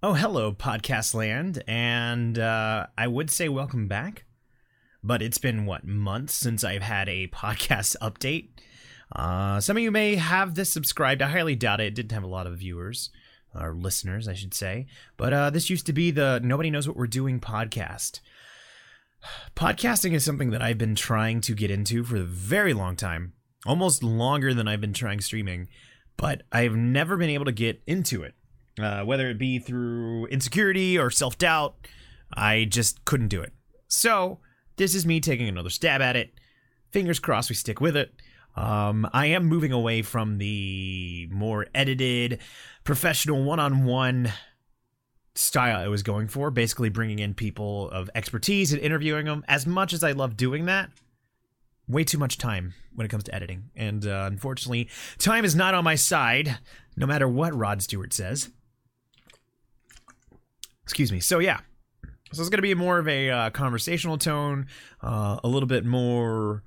Oh, hello, podcast land, and uh, I would say welcome back, but it's been what months since I've had a podcast update. Uh, some of you may have this subscribed. I highly doubt it. It didn't have a lot of viewers or listeners, I should say. But uh, this used to be the Nobody Knows What We're Doing podcast. Podcasting is something that I've been trying to get into for a very long time, almost longer than I've been trying streaming, but I've never been able to get into it uh, whether it be through insecurity or self doubt. I just couldn't do it. So this is me taking another stab at it. Fingers crossed we stick with it. Um, I am moving away from the more edited, professional one on one style I was going for, basically bringing in people of expertise and interviewing them. As much as I love doing that, way too much time when it comes to editing. And uh, unfortunately, time is not on my side, no matter what Rod Stewart says. Excuse me. So yeah, so it's going to be more of a uh, conversational tone, uh, a little bit more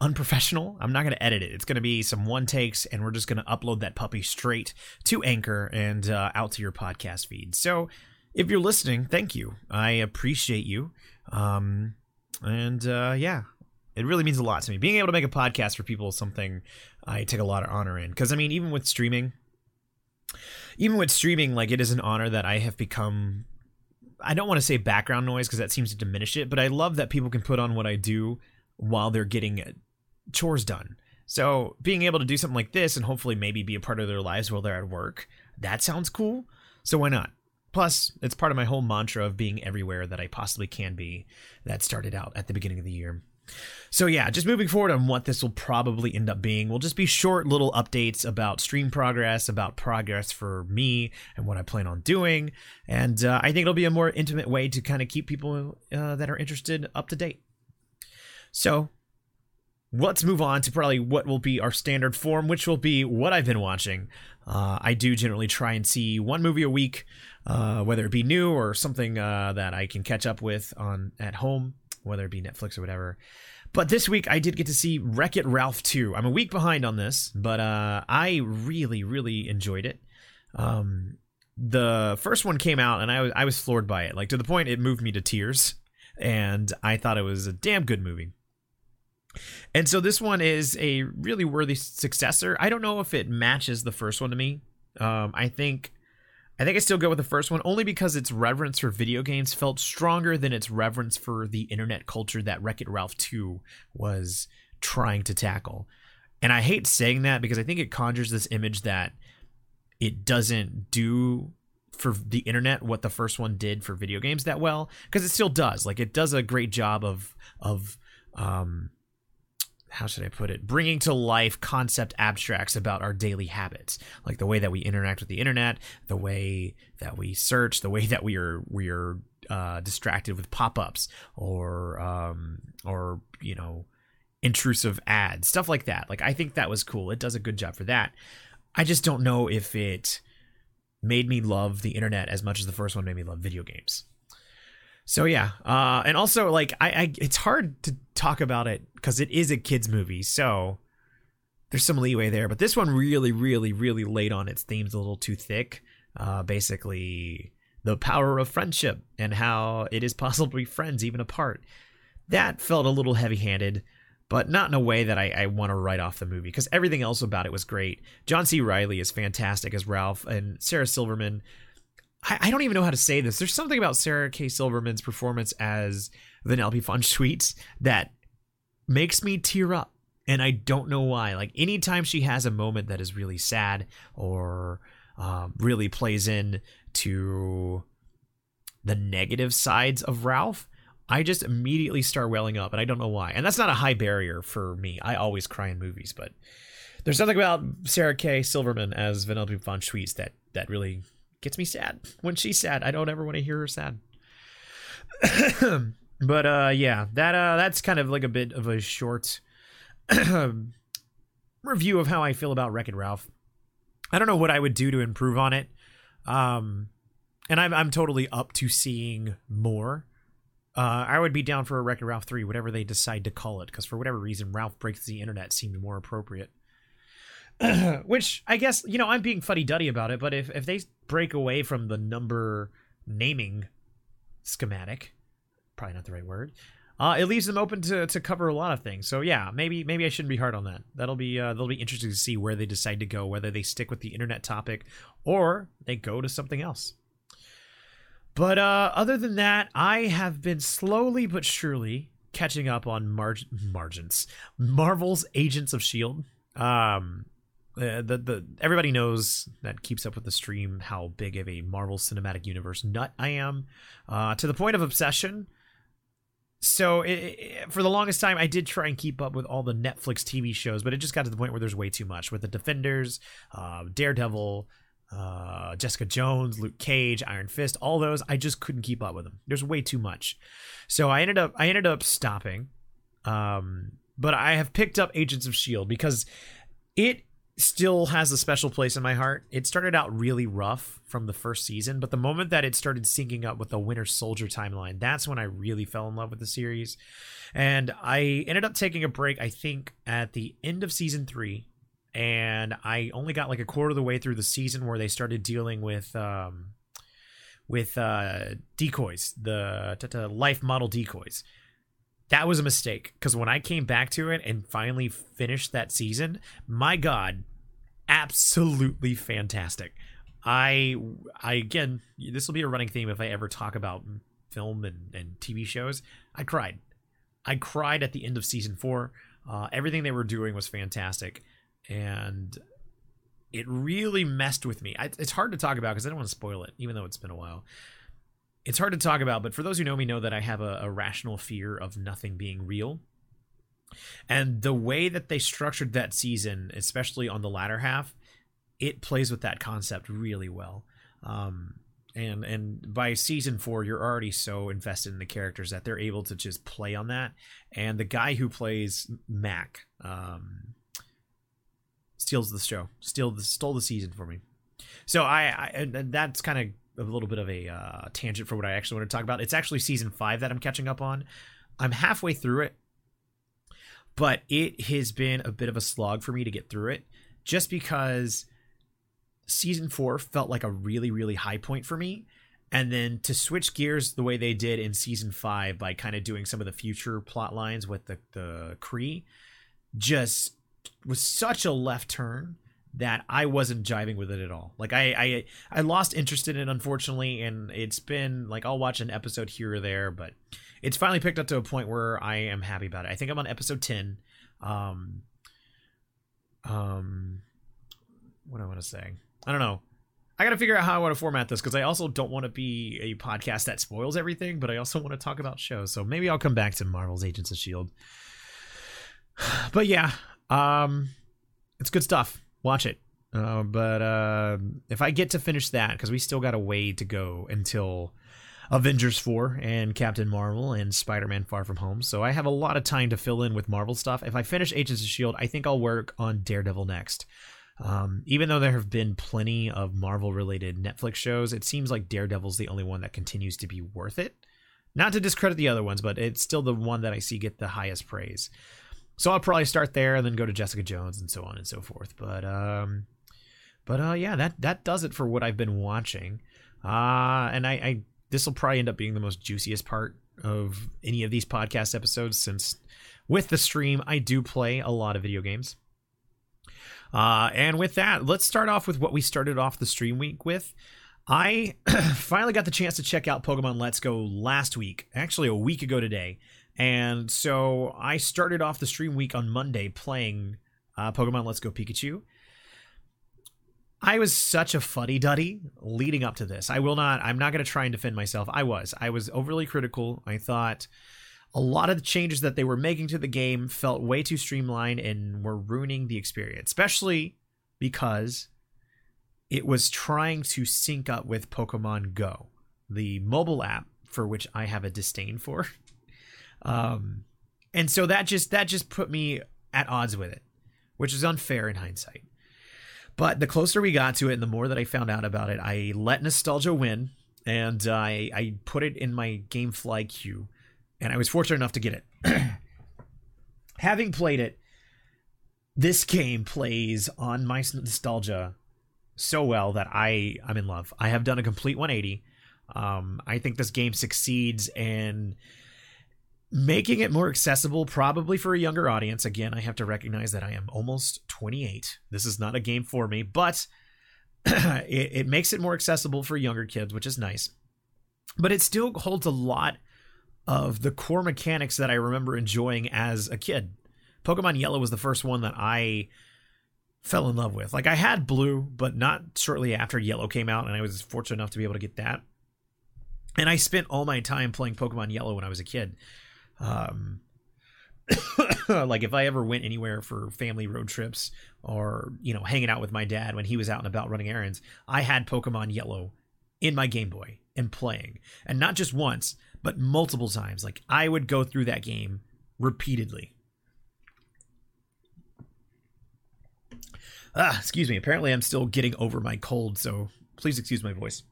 unprofessional. I'm not going to edit it. It's going to be some one takes, and we're just going to upload that puppy straight to Anchor and uh, out to your podcast feed. So if you're listening, thank you. I appreciate you. Um, and uh, yeah, it really means a lot to me. Being able to make a podcast for people is something I take a lot of honor in. Because I mean, even with streaming, even with streaming, like it is an honor that I have become. I don't want to say background noise because that seems to diminish it, but I love that people can put on what I do while they're getting uh, chores done. So being able to do something like this and hopefully maybe be a part of their lives while they're at work, that sounds cool. So why not? Plus, it's part of my whole mantra of being everywhere that I possibly can be that started out at the beginning of the year. So yeah, just moving forward on what this will probably end up being will just be short little updates about stream progress, about progress for me and what I plan on doing, and uh, I think it'll be a more intimate way to kind of keep people uh, that are interested up to date. So let's move on to probably what will be our standard form, which will be what I've been watching. Uh, I do generally try and see one movie a week, uh, whether it be new or something uh, that I can catch up with on at home whether it be Netflix or whatever. But this week I did get to see Wreck It Ralph 2. I'm a week behind on this, but uh, I really, really enjoyed it. Um, the first one came out and I was I was floored by it, like to the point it moved me to tears, and I thought it was a damn good movie. And so this one is a really worthy successor. I don't know if it matches the first one to me. Um, I think I think I still go with the first one only because its reverence for video games felt stronger than its reverence for the internet culture that Wreck It Ralph 2 was trying to tackle. And I hate saying that because I think it conjures this image that it doesn't do for the internet what the first one did for video games that well because it still does. Like it does a great job of of um how should I put it, bringing to life concept abstracts about our daily habits, like the way that we interact with the internet, the way that we search, the way that we are we are uh, distracted with pop-ups or um, or you know intrusive ads, stuff like that. Like I think that was cool. It does a good job for that. I just don't know if it made me love the internet as much as the first one made me love video games. So yeah, uh, and also like I, I, it's hard to talk about it because it is a kids movie, so there's some leeway there. But this one really, really, really laid on its themes a little too thick. Uh, basically, the power of friendship and how it is possible to be friends even apart. That felt a little heavy-handed, but not in a way that I, I want to write off the movie because everything else about it was great. John C. Reilly is fantastic as Ralph, and Sarah Silverman I, I, don't even know how to say this. There's something about Sarah K. Silverman's performance as Vanellope von Schweetz that makes me tear up. And I don't know why. Like anytime she has a moment that is really sad or um, really plays in to the negative sides of Ralph, I just immediately start welling up, and I don't know why. And that's not a high barrier for me. I always cry in movies, but there's something about Sarah K. Silverman as Vanellope von Schweetz that that really gets me sad. When she's sad, I don't ever want to hear her sad. but uh yeah, that uh that's kind of like a bit of a short review of how I feel about Wreck-It Ralph. I don't know what I would do to improve on it. Um and I'm I'm totally up to seeing more. Uh, I would be down for a Wreck-It Ralph 3, whatever they decide to call it, because for whatever reason, Ralph Breaks the Internet seemed more appropriate. Which I guess you know I'm being fuddy duddy about it, but if if they break away from the number naming schematic, probably not the right word. Uh, it leaves them open to, to cover a lot of things. So yeah, maybe maybe I shouldn't be hard on that. That'll be uh, that'll be interesting to see where they decide to go, whether they stick with the internet topic or they go to something else. But uh, other than that, I have been slowly but surely catching up on mar- margins, Marvel's Agents of Shield. Um, the, the the everybody knows that keeps up with the stream how big of a Marvel Cinematic Universe nut I am, uh, to the point of obsession. So it, it, for the longest time, I did try and keep up with all the Netflix TV shows, but it just got to the point where there's way too much with the Defenders, uh, Daredevil, uh, Jessica Jones, Luke Cage, Iron Fist, all those. I just couldn't keep up with them. There's way too much. So I ended up I ended up stopping. Um, but I have picked up Agents of Shield because it still has a special place in my heart. It started out really rough from the first season, but the moment that it started syncing up with the Winter Soldier timeline, that's when I really fell in love with the series. And I ended up taking a break, I think, at the end of season three. And I only got like a quarter of the way through the season where they started dealing with um, with uh, decoys, the life model decoys that was a mistake because when I came back to it and finally finished that season, my God, absolutely fantastic. I I again, this will be a running theme if I ever talk about film and, and TV shows. I cried. I cried at the end of season four. Uh, everything they were doing was fantastic, and it really messed with me. I, it's hard to talk about because I don't want to spoil it, even though it's been a while it's hard to talk about, but for those who know me, know that I have a, a rational fear of nothing being real. And the way that they structured that season, especially on the latter half, it plays with that concept really well. Um, and and by season four, you're already so invested in the characters that they're able to just play on that. And the guy who plays Mack um, steals the show, steal the, stole the season for me. So I, I and that's kind of a little bit of a uh, tangent for what I actually want to talk about. It's actually season five that I'm catching up on. I'm halfway through it, but it has been a bit of a slog for me to get through it just because season four felt like a really, really high point for me. And then to switch gears the way they did in season five by kind of doing some of the future plot lines with the, the Kree just was such a left turn that I wasn't jiving with it at all. Like I, I I lost interest in it unfortunately, and it's been like I'll watch an episode here or there, but it's finally picked up to a point where I am happy about it. I think I'm on episode ten. Um, um, what I want to say? I don't know. I got to figure out how I want to format this because I also don't want to be a podcast that spoils everything, but I also want to talk about shows. So maybe I'll come back to Marvel's Agents of Shield. But yeah, um, it's good stuff watch it. Uh, but uh, if I get to finish that, because we still got a way to go until Avengers 4 and Captain Marvel and Spider Man Far From Home. So I have a lot of time to fill in with Marvel stuff. If I finish Agents of S.H.I.E.L.D., I think I'll work on Daredevil next. Um, even though there have been plenty of Marvel related Netflix shows, it seems like Daredevil's the only one that continues to be worth it. Not to discredit the other ones, but it's still the one that I see get the highest praise. So I'll probably start there and then go to Jessica Jones and so on and so forth. But um, but uh, yeah, that that does it for what I've been watching. Uh, and I, I this will probably end up being the most juiciest part of any of these podcast episodes since with the stream I do play a lot of video games. Uh, and with that, let's start off with what we started off the stream week with. I finally got the chance to check out Pokemon Let's Go last week, actually a week ago today. And so I started off the stream week on Monday playing uh, Pokemon Let's Go Pikachu. I was such a fuddy duddy leading up to this. I will not, I'm not going to try and defend myself. I was. I was overly critical. I thought a lot of the changes that they were making to the game felt way too streamlined and were ruining the experience, especially because it was trying to sync up with Pokemon Go, the mobile app for which I have a disdain for. Um, and so that just that just put me at odds with it, which is unfair in hindsight. But the closer we got to it, and the more that I found out about it, I let nostalgia win, and I I put it in my GameFly queue, and I was fortunate enough to get it. Having played it, this game plays on my nostalgia so well that I I'm in love. I have done a complete 180. Um, I think this game succeeds in making it more accessible, probably for a younger audience. Again, I have to recognize that I am almost 28. This is not a game for me, but it, it makes it more accessible for younger kids, which is nice. But it still holds a lot of the core mechanics that I remember enjoying as a kid. Pokemon Yellow was the first one that I fell in love with. Like I had Blue, but not shortly after Yellow came out, and I was fortunate enough to be able to get that. And I spent all my time playing Pokemon Yellow when I was a kid. Um, like if I ever went anywhere for family road trips or you know hanging out with my dad when he was out and about running errands, I had Pokemon Yellow in my Game Boy and playing, and not just once, but multiple times. Like I would go through that game repeatedly. Ah, excuse me. Apparently, I'm still getting over my cold, so please excuse my voice.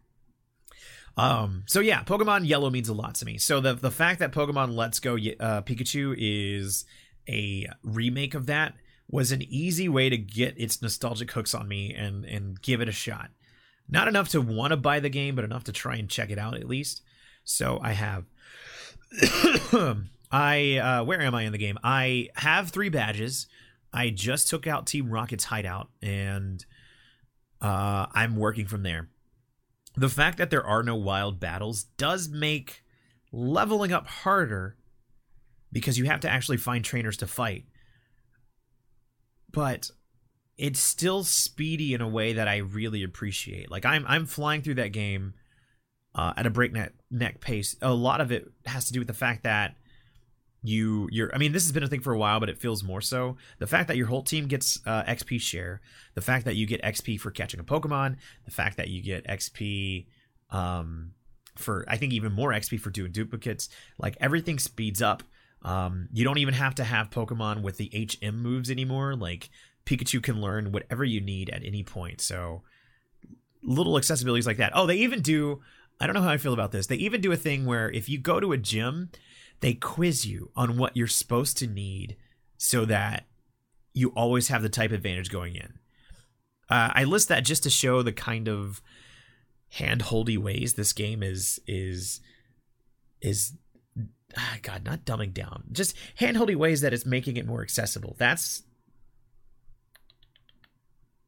Um, so yeah, Pokemon Yellow means a lot to me. So the the fact that Pokemon Let's Go uh, Pikachu is a remake of that was an easy way to get its nostalgic hooks on me and and give it a shot. Not enough to want to buy the game, but enough to try and check it out at least. So I have. I uh, where am I in the game? I have three badges. I just took out Team Rocket's hideout, and uh, I'm working from there the fact that there are no wild battles does make leveling up harder because you have to actually find trainers to fight. But it's still speedy in a way that I really appreciate. Like I'm I'm flying through that game uh, at a breakneck neck pace. A lot of it has to do with the fact that you you're i mean this has been a thing for a while but it feels more so. The fact that your whole team gets uh, xp share the fact that you get xp for catching a pokemon the fact that you get xp um for i think even more xp for doing duplicates like everything speeds up. Um you don't even have to have pokemon with the hm moves anymore. Like pikachu can learn whatever you need at any point. So little accessibilities like that. Oh they even do i don't know how i feel about this. They even do a thing where if you go to a gym they quiz you on what you're supposed to need so that you always have the type advantage going in. Uh, I list that just to show the kind of hand-holdy ways this game is is is ah, God, not dumbing down, just hand-holdy ways that it's making it more accessible. That's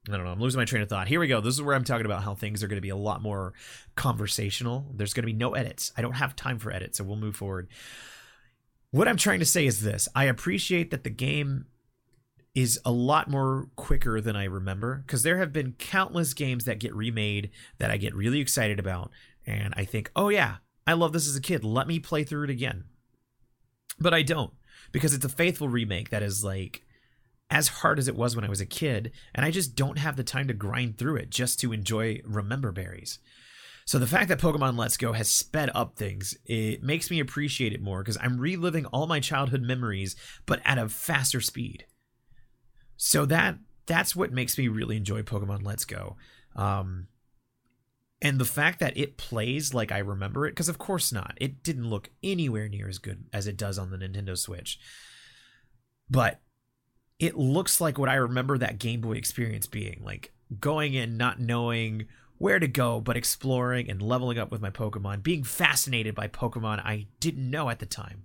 I don't know. I'm losing my train of thought. Here we go. This is where I'm talking about how things are going to be a lot more conversational. There's going to be no edits. I don't have time for edits, so we'll move forward. What I'm trying to say is this I appreciate that the game is a lot more quicker than I remember because there have been countless games that get remade that I get really excited about. And I think, oh, yeah, I love this as a kid. Let me play through it again. But I don't because it's a faithful remake that is like as hard as it was when I was a kid. And I just don't have the time to grind through it just to enjoy Remember Berries. So the fact that Pokemon Let's Go has sped up things, it makes me appreciate it more because I'm reliving all my childhood memories, but at a faster speed. So that that's what makes me really enjoy Pokemon Let's Go. Um, and the fact that it plays like I remember it, because of course not, it didn't look anywhere near as good as it does on the Nintendo Switch. But it looks like what I remember that Game Boy experience being like going in not knowing where to go but exploring and leveling up with my Pokemon, being fascinated by Pokemon I didn't know at the time.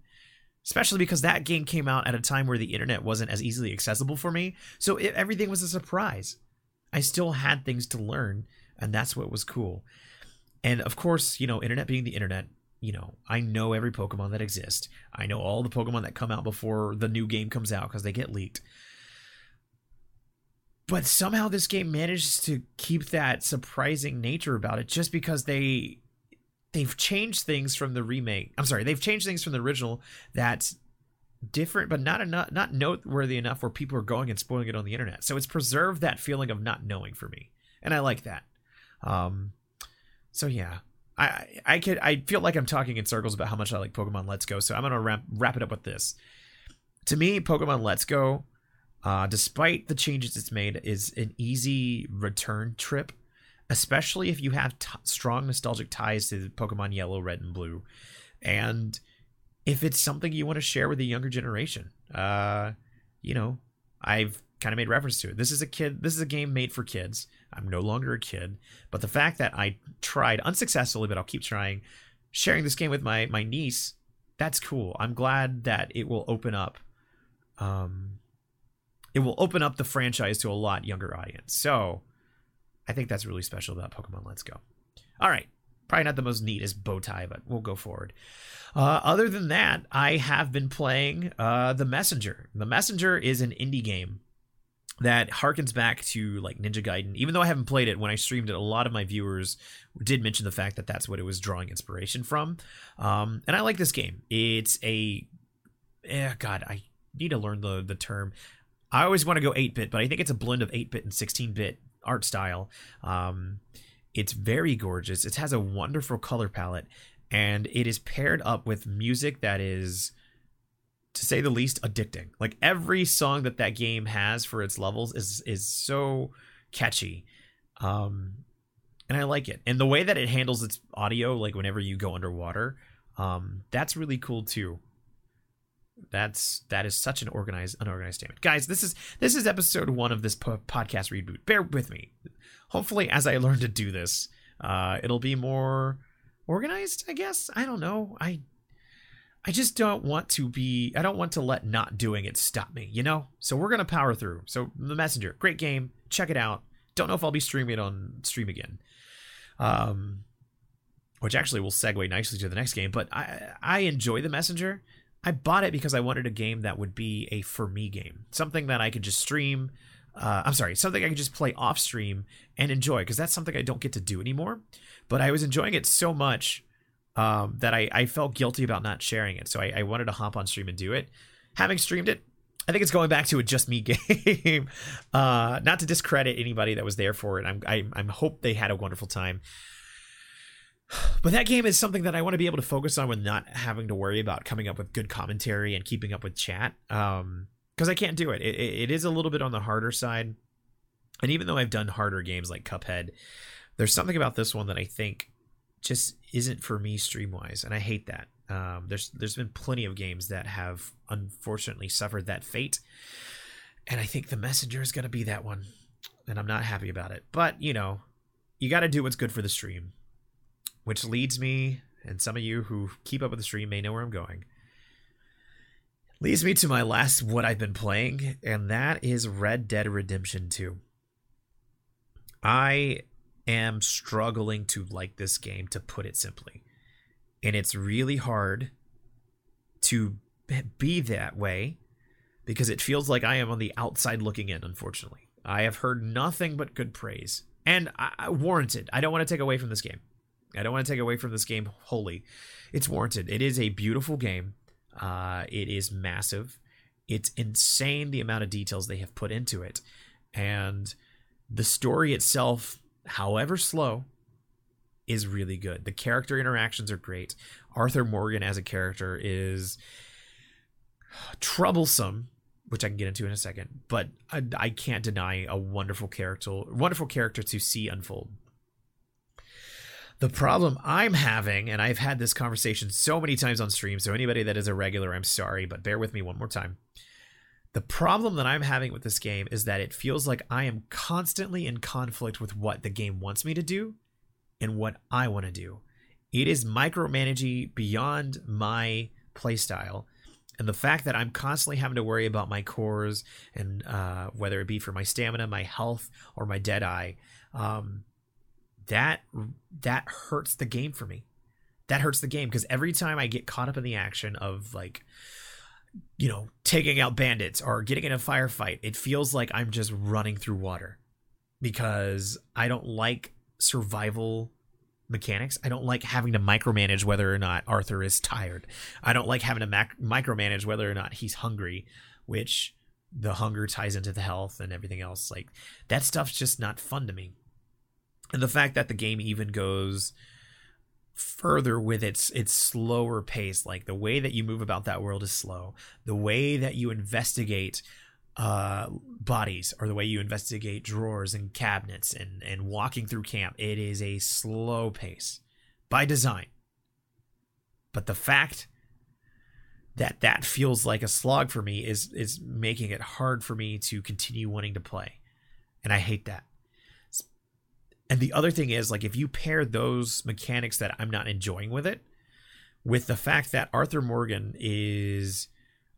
Especially because that game came out at a time where the internet wasn't as easily accessible for me, so it, everything was a surprise. I still had things to learn, and that's what was cool. And of course, you know, internet being the internet, you know, I know every Pokemon that exists. I know all the Pokemon that come out before the new game comes out because they get leaked but somehow this game manages to keep that surprising nature about it just because they they've changed things from the remake. I'm sorry they've changed things from the original that's different but not enough not noteworthy enough where people are going and spoiling it on the internet. So it's preserved that feeling of not knowing for me and i like that. Um so yeah i i could i feel like i'm talking in circles about how much i like pokemon let's go so i'm gonna wrap wrap it up with this. To me pokemon let's go uh, despite the changes it's made, is an easy return trip, especially if you have t- strong nostalgic ties to Pokemon Yellow, Red, and Blue, and if it's something you want to share with the younger generation. Uh, you know, I've kind of made reference to it. This is a kid. This is a game made for kids. I'm no longer a kid, but the fact that I tried unsuccessfully, but I'll keep trying, sharing this game with my my niece, that's cool. I'm glad that it will open up. Um, it will open up the franchise to a lot younger audience. So, I think that's really special about Pokemon Let's Go. All right, probably not the most neatest bow tie, but we'll go forward. Uh, other than that, I have been playing uh, The Messenger. The Messenger is an indie game that harkens back to like Ninja Gaiden. Even though I haven't played it, when I streamed it, a lot of my viewers did mention the fact that that's what it was drawing inspiration from. Um, and I like this game. It's a, eh, God, I need to learn the the term. I always want to go 8 bit, but I think it's a blend of 8 bit and 16 bit art style. Um, it's very gorgeous. It has a wonderful color palette, and it is paired up with music that is to say the least addicting like every song that that game has for its levels is is so catchy um and i like it and the way that it handles its audio like whenever you go underwater um that's really cool too that's that is such an organized unorganized statement guys this is this is episode one of this po- podcast reboot bear with me hopefully as i learn to do this uh it'll be more organized, I guess. I don't know. I I just don't want to be I don't want to let not doing it stop me, you know? So we're gonna power through. So the messenger, great game. Check it out. Don't know if I'll be streaming it on stream again. Um which actually will segue nicely to the next game, but I I enjoy the messenger. I bought it because I wanted a game that would be a for me game. Something that I could just stream. Uh, I'm sorry, something I could just play off stream and enjoy because that's something I don't get to do anymore but I was enjoying it so much um, that I, I felt guilty about not sharing it. So I, I wanted to hop on stream and do it. Having streamed it, I think it's going back to a just me game. Uh, not to discredit anybody that was there for it. I'm I, I'm hope they had a wonderful time. But that game is something that I want to be able to focus on with not having to worry about coming up with good commentary and keeping up with chat. Um, because I can't do it. It, it. is a little bit on the harder side. And even though I've done harder games like Cuphead, there's something about this one that I think just isn't for me stream wise, and I hate that. Um, there's there's been plenty of games that have unfortunately suffered that fate, and I think the messenger is going to be that one, and I'm not happy about it. But you know, you got to do what's good for the stream, which leads me, and some of you who keep up with the stream may know where I'm going. Leads me to my last what I've been playing, and that is Red Dead Redemption 2. I am struggling to like this game, to put it simply. And it's really hard to be that way because it feels like I am on the outside looking in, unfortunately. I have heard nothing but good praise and I, I warranted. I don't want to take away from this game. I don't want to take away from this game wholly. It's warranted. It is a beautiful game. Uh, it is massive. It's insane the amount of details they have put into it. And the story itself however slow, is really good. The character interactions are great. Arthur Morgan as a character is troublesome, which I can get into in a second, but I, I can't deny a wonderful character, wonderful character to see unfold. The problem I'm having, and I've had this conversation so many times on stream, so anybody that is a regular, I'm sorry, but bear with me one more time. The problem that I'm having with this game is that it feels like I am constantly in conflict with what the game wants me to do and what I want to do. It is micromanaging beyond my playstyle. And the fact that I'm constantly having to worry about my cores and uh, whether it be for my stamina, my health, or my dead eye, um, that that hurts the game for me. That hurts the game because every time I get caught up in the action of like you know, taking out bandits or getting in a firefight, it feels like I'm just running through water because I don't like survival mechanics. I don't like having to micromanage whether or not Arthur is tired. I don't like having to mac- micromanage whether or not he's hungry, which the hunger ties into the health and everything else. Like that stuff's just not fun to me. And the fact that the game even goes further with its its slower pace like the way that you move about that world is slow. The way that you investigate uh bodies or the way you investigate drawers and cabinets and and walking through camp it is a slow pace by design. But the fact that that feels like a slog for me is is making it hard for me to continue wanting to play. And i hate that and the other thing is like if you pair those mechanics that i'm not enjoying with it with the fact that arthur morgan is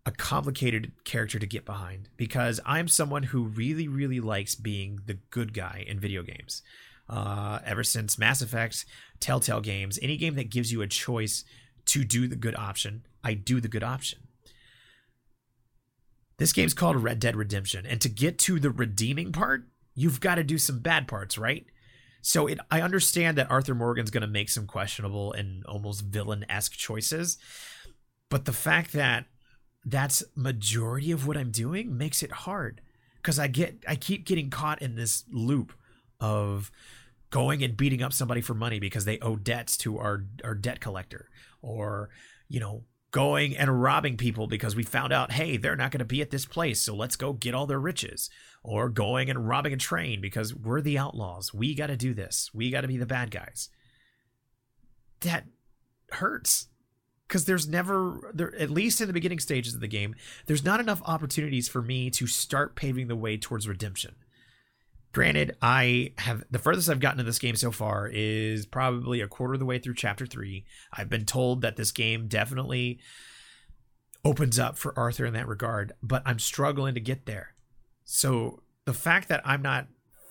a complicated character to get behind because i'm someone who really really likes being the good guy in video games uh, ever since mass effect telltale games any game that gives you a choice to do the good option, I do the good option. This game's called Red Dead Redemption, and to get to the redeeming part, you've got to do some bad parts, right? So it, I understand that Arthur Morgan's going to make some questionable and almost villain-esque choices, but the fact that that's majority of what I'm doing makes it hard because I get I keep getting caught in this loop of going and beating up somebody for money because they owe debts to our our debt collector or you know going and robbing people because we found out hey they're not going to be at this place so let's go get all their riches or going and robbing a train because we're the outlaws. We got to do this. We got to be the bad guys. That hurts. Because there's never there at least in the beginning stages of the game there's not enough opportunities for me to start paving the way towards redemption. Granted, I have the furthest I've gotten in this game so far is probably a quarter of the way through chapter three. I've been told that this game definitely opens up for Arthur in that regard, but I'm struggling to get there. So the fact that I'm not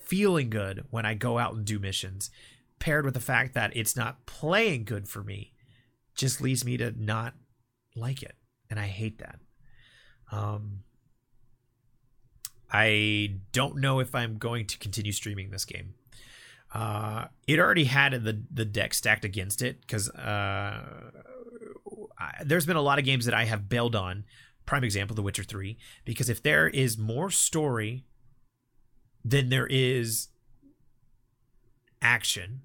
feeling good when I go out and do missions, paired with the fact that it's not playing good for me, just leads me to not like it. And I hate that. Um, I don't know if I'm going to continue streaming this game. Uh, it already had the the deck stacked against it because uh, there's been a lot of games that I have bailed on. Prime example, The Witcher Three, because if there is more story than there is action,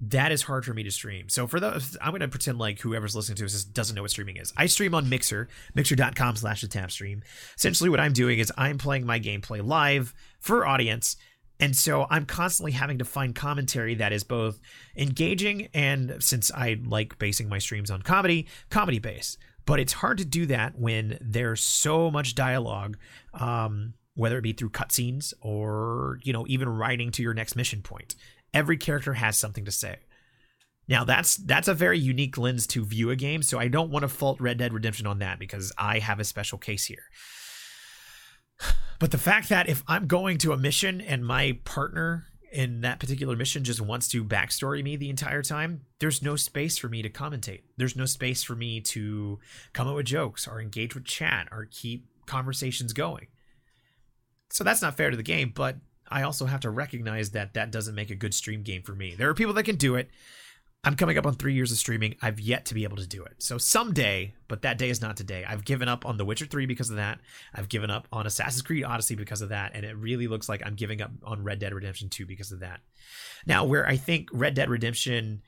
that is hard for me to stream. So for those, I'm going to pretend like whoever's listening to this doesn't know what streaming is. I stream on Mixer, mixer.com slash the tap stream. Essentially what I'm doing is I'm playing my gameplay live for audience. And so I'm constantly having to find commentary that is both engaging and since I like basing my streams on comedy, comedy base. But it's hard to do that when there's so much dialogue, um, whether it be through cutscenes or, you know, even writing to your next mission point every character has something to say. Now that's that's a very unique lens to view a game, so I don't want to fault Red Dead Redemption on that because I have a special case here. But the fact that if I'm going to a mission and my partner in that particular mission just wants to backstory me the entire time, there's no space for me to commentate. There's no space for me to come up with jokes or engage with chat or keep conversations going. So that's not fair to the game, but I also have to recognize that that doesn't make a good stream game for me. There are people that can do it. I'm coming up on three years of streaming. I've yet to be able to do it. So someday, but that day is not today. I've given up on The Witcher 3 because of that. I've given up on Assassin's Creed Odyssey because of that. And it really looks like I'm giving up on Red Dead Redemption 2 because of that. Now, where I think Red Dead Redemption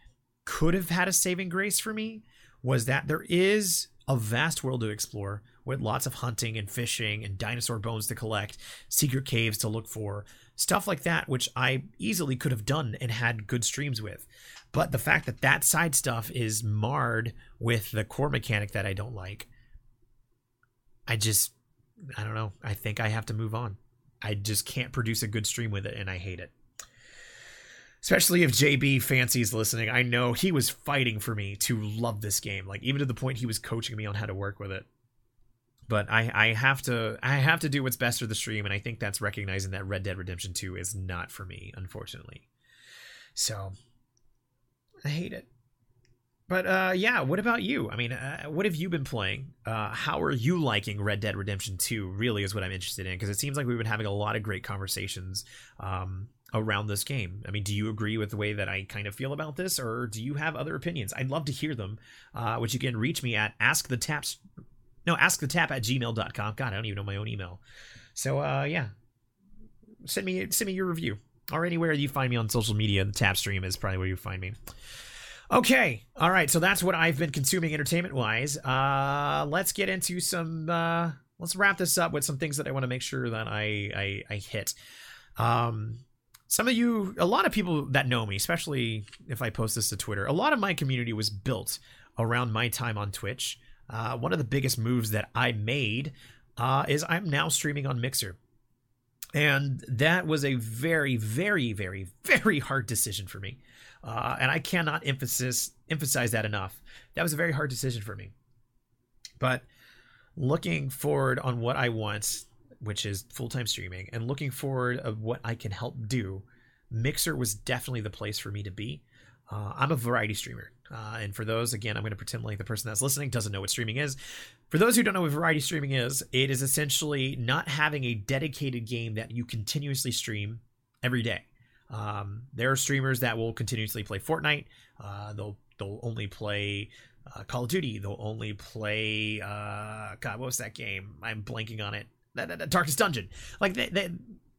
could have had a saving grace for me was that there is a vast world to explore with lots of hunting and fishing and dinosaur bones to collect, secret caves to look for stuff like that, which I easily could have done and had good streams with. But the fact that that side stuff is marred with the core mechanic that I don't like, I just, I don't know. I think I have to move on. I just can't produce a good stream with it, and I hate it. Especially if JB fancies listening, I know he was fighting for me to love this game, like even to the point he was coaching me on how to work with it but I, I have to I have to do what's best for the stream, and I think that's recognizing that Red Dead Redemption 2 is not for me, unfortunately. So I hate it. But uh, yeah, what about you? I mean, uh, what have you been playing? Uh, how are you liking Red Dead Redemption 2? Really is what I'm interested in because it seems like we've been having a lot of great conversations um, around this game. I mean, do you agree with the way that I kind of feel about this, or do you have other opinions? I'd love to hear them, uh, which you can reach me at Ask the Taps no, ask the tap at gmail.com. God, I don't even know my own email. So uh yeah. Send me send me your review. Or anywhere you find me on social media, the tap stream is probably where you find me. Okay. All right. So that's what I've been consuming entertainment wise. Uh let's get into some uh let's wrap this up with some things that I want to make sure that I I, I hit. Um some of you a lot of people that know me especially if i post this to twitter a lot of my community was built around my time on twitch uh, one of the biggest moves that I made uh, is I'm now streaming on Mixer. And that was a very, very, very, very hard decision for me. Uh, and I cannot emphasize emphasize that enough. That was a very hard decision for me. But looking forward on what I want, which is full time streaming, and looking forward of what I can help do, Mixer was definitely the place for me to be. Uh, I'm a variety streamer. Uh, and for those, again, I'm going to pretend like the person that's listening doesn't know what streaming is. For those who don't know what variety streaming is, it is essentially not having a dedicated game that you continuously stream every day. Um, there are streamers that will continuously play Fortnite. Uh, they'll they'll only play uh, Call of Duty. They'll only play uh, God, what was that game? I'm blanking on it. Darkest Dungeon. Like they, they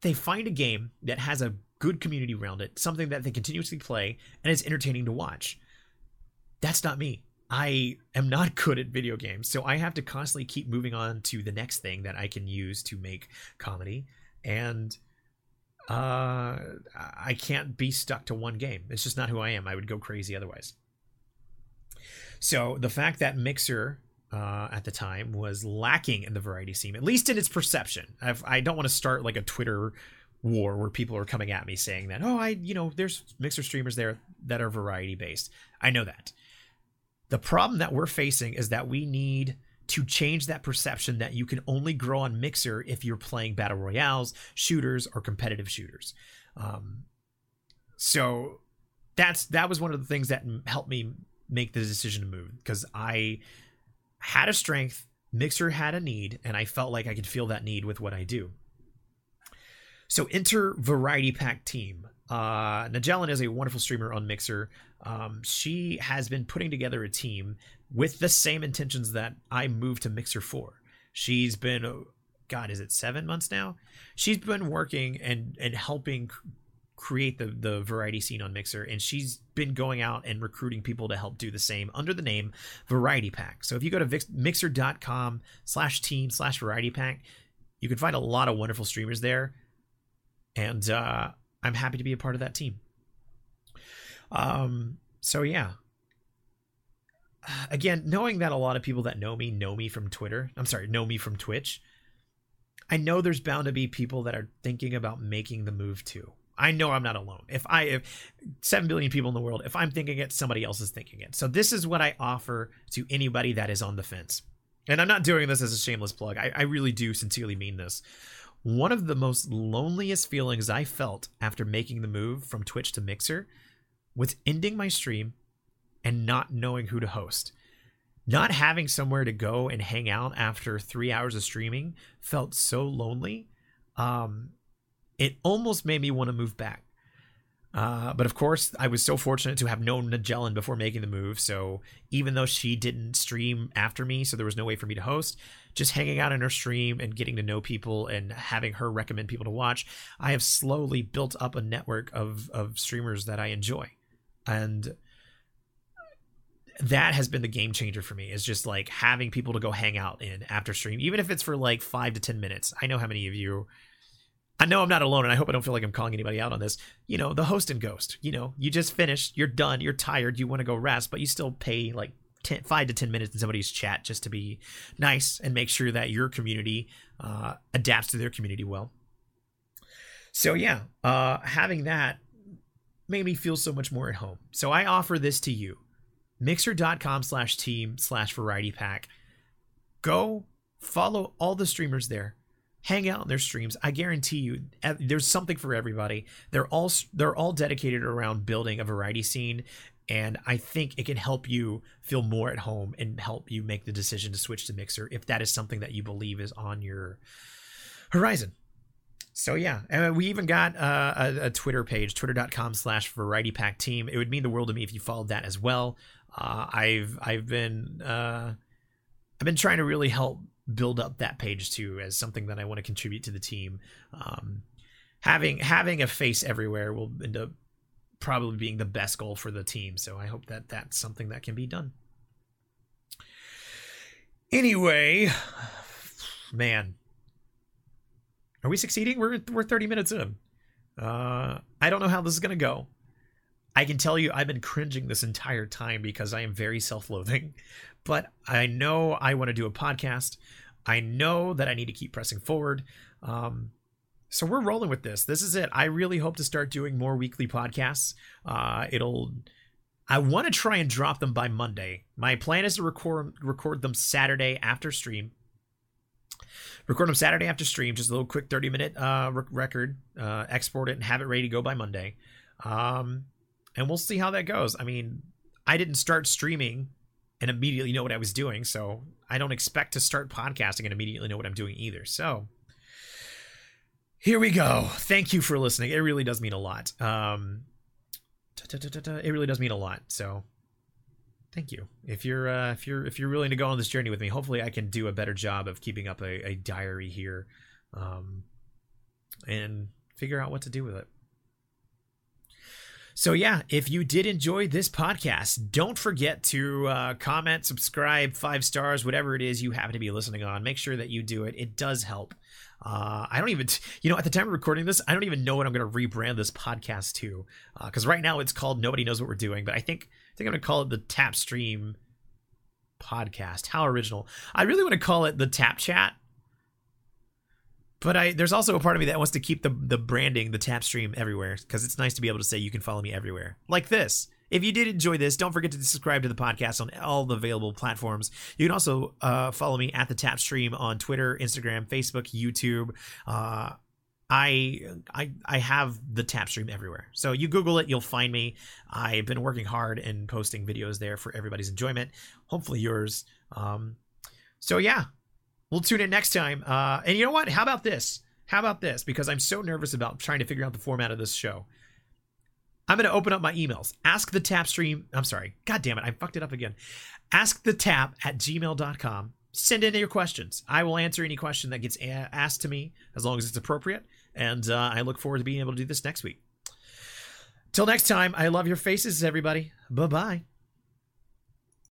they find a game that has a good community around it, something that they continuously play, and it's entertaining to watch. That's not me. I am not good at video games, so I have to constantly keep moving on to the next thing that I can use to make comedy, and uh, I can't be stuck to one game. It's just not who I am. I would go crazy otherwise. So the fact that Mixer uh, at the time was lacking in the variety scene, at least in its perception. I've, I do not want to start like a Twitter war where people are coming at me saying that, oh, I, you know, there's Mixer streamers there that are variety based. I know that. The problem that we're facing is that we need to change that perception that you can only grow on Mixer if you're playing battle royales, shooters, or competitive shooters. Um, so that's that was one of the things that helped me make the decision to move because I had a strength, Mixer had a need, and I felt like I could feel that need with what I do. So enter Variety Pack Team. Uh, Nagellan is a wonderful streamer on Mixer. Um, she has been putting together a team with the same intentions that I moved to Mixer for. She's been, God, is it seven months now? She's been working and and helping create the the variety scene on Mixer, and she's been going out and recruiting people to help do the same under the name Variety Pack. So if you go to mixer.com slash team slash variety pack, you can find a lot of wonderful streamers there and uh, I'm happy to be a part of that team. Um, so yeah. Again, knowing that a lot of people that know me know me from Twitter, I'm sorry, know me from Twitch. I know there's bound to be people that are thinking about making the move too. I know I'm not alone. If I if 7 billion people in the world, if I'm thinking it, somebody else is thinking it. So this is what I offer to anybody that is on the fence. And I'm not doing this as a shameless plug. I, I really do sincerely mean this. One of the most loneliest feelings I felt after making the move from Twitch to Mixer was ending my stream and not knowing who to host. Not having somewhere to go and hang out after three hours of streaming felt so lonely. Um, it almost made me want to move back. Uh, but of course, I was so fortunate to have known Nagellan before making the move. So even though she didn't stream after me, so there was no way for me to host, just hanging out in her stream and getting to know people and having her recommend people to watch, I have slowly built up a network of of streamers that I enjoy, and that has been the game changer for me. Is just like having people to go hang out in after stream, even if it's for like five to ten minutes. I know how many of you I know I'm not alone, and I hope I don't feel like I'm calling anybody out on this. You know, the host and ghost. You know, you just finished, you're done, you're tired, you want to go rest, but you still pay like 10, five to ten minutes in somebody's chat just to be nice and make sure that your community uh, adapts to their community well. So yeah, uh, having that made me feel so much more at home. So I offer this to you: Mixer.com slash team slash variety pack. Go follow all the streamers there hang out in their streams. I guarantee you, there's something for everybody. They're all they're all dedicated around building a variety scene, and I think it can help you feel more at home and help you make the decision to switch to Mixer if that is something that you believe is on your horizon. So yeah, and we even got uh, a, a, Twitter page, twitter.com slash variety pack team. It would mean the world to me if you followed that as well. Uh, I've I've been uh, I've been trying to really help build up that page too as something that I want to contribute to the team. Um, having having a face everywhere will end up probably being the best goal for the team. So I hope that that's something that can be done. Anyway, man, are we succeeding? We're we're 30 minutes in. Uh, I don't know how this is gonna go. I can tell you I've been cringing this entire time because I am very self loathing. But I know I want to do a podcast. I know that I need to keep pressing forward. Um, so we're rolling with this. This is it. I really hope to start doing more weekly podcasts. Uh, it'll. I want to try and drop them by Monday. My plan is to record record them Saturday after stream. Record them Saturday after stream, just a little quick thirty minute uh, record. Uh, export it and have it ready to go by Monday. Um, and we'll see how that goes. I mean, I didn't start streaming and immediately know what I was doing, so I don't expect to start podcasting and immediately know what I'm doing either. So here we go. Thank you for listening. It really does mean a lot. Um, it really does mean a lot. So thank you. If you're uh, if you're if you're willing to go on this journey with me, hopefully I can do a better job of keeping up a, a diary here, um, and figure out what to do with it. So, yeah, if you did enjoy this podcast, don't forget to uh, comment, subscribe, five stars, whatever it is you happen to be listening on. Make sure that you do it. It does help. Uh, I don't even, you know, at the time of recording this, I don't even know what I'm going to rebrand this podcast to. Because uh, right now it's called Nobody Knows What We're Doing, but I think I think I'm going to call it the Tap Stream podcast. How original! I really want to call it the Tap Chat but I there's also a part of me that wants to keep the the branding, the tap stream everywhere because it's nice to be able to say you can follow me everywhere. Like this. If you did enjoy this, don't forget to subscribe to the podcast on all the available platforms. You can also uh, follow me at the Tap Stream on Twitter, Instagram, Facebook, YouTube. Uh, I I I have the Tap Stream everywhere. So you Google it, you'll find me. I've been working hard and posting videos there for everybody's enjoyment. Hopefully yours. Um, so yeah, We'll tune in next time. Uh, and you know what? How about this? How about this? Because I'm so nervous about trying to figure out the format of this show. I'm going to open up my emails. Ask the tap stream. I'm sorry. God damn it. I fucked it up again. Ask the tap at gmail.com. Send in your questions. I will answer any question that gets asked to me as long as it's appropriate. And uh, I look forward to being able to do this next week. Till next time, I love your faces, everybody. Bye bye.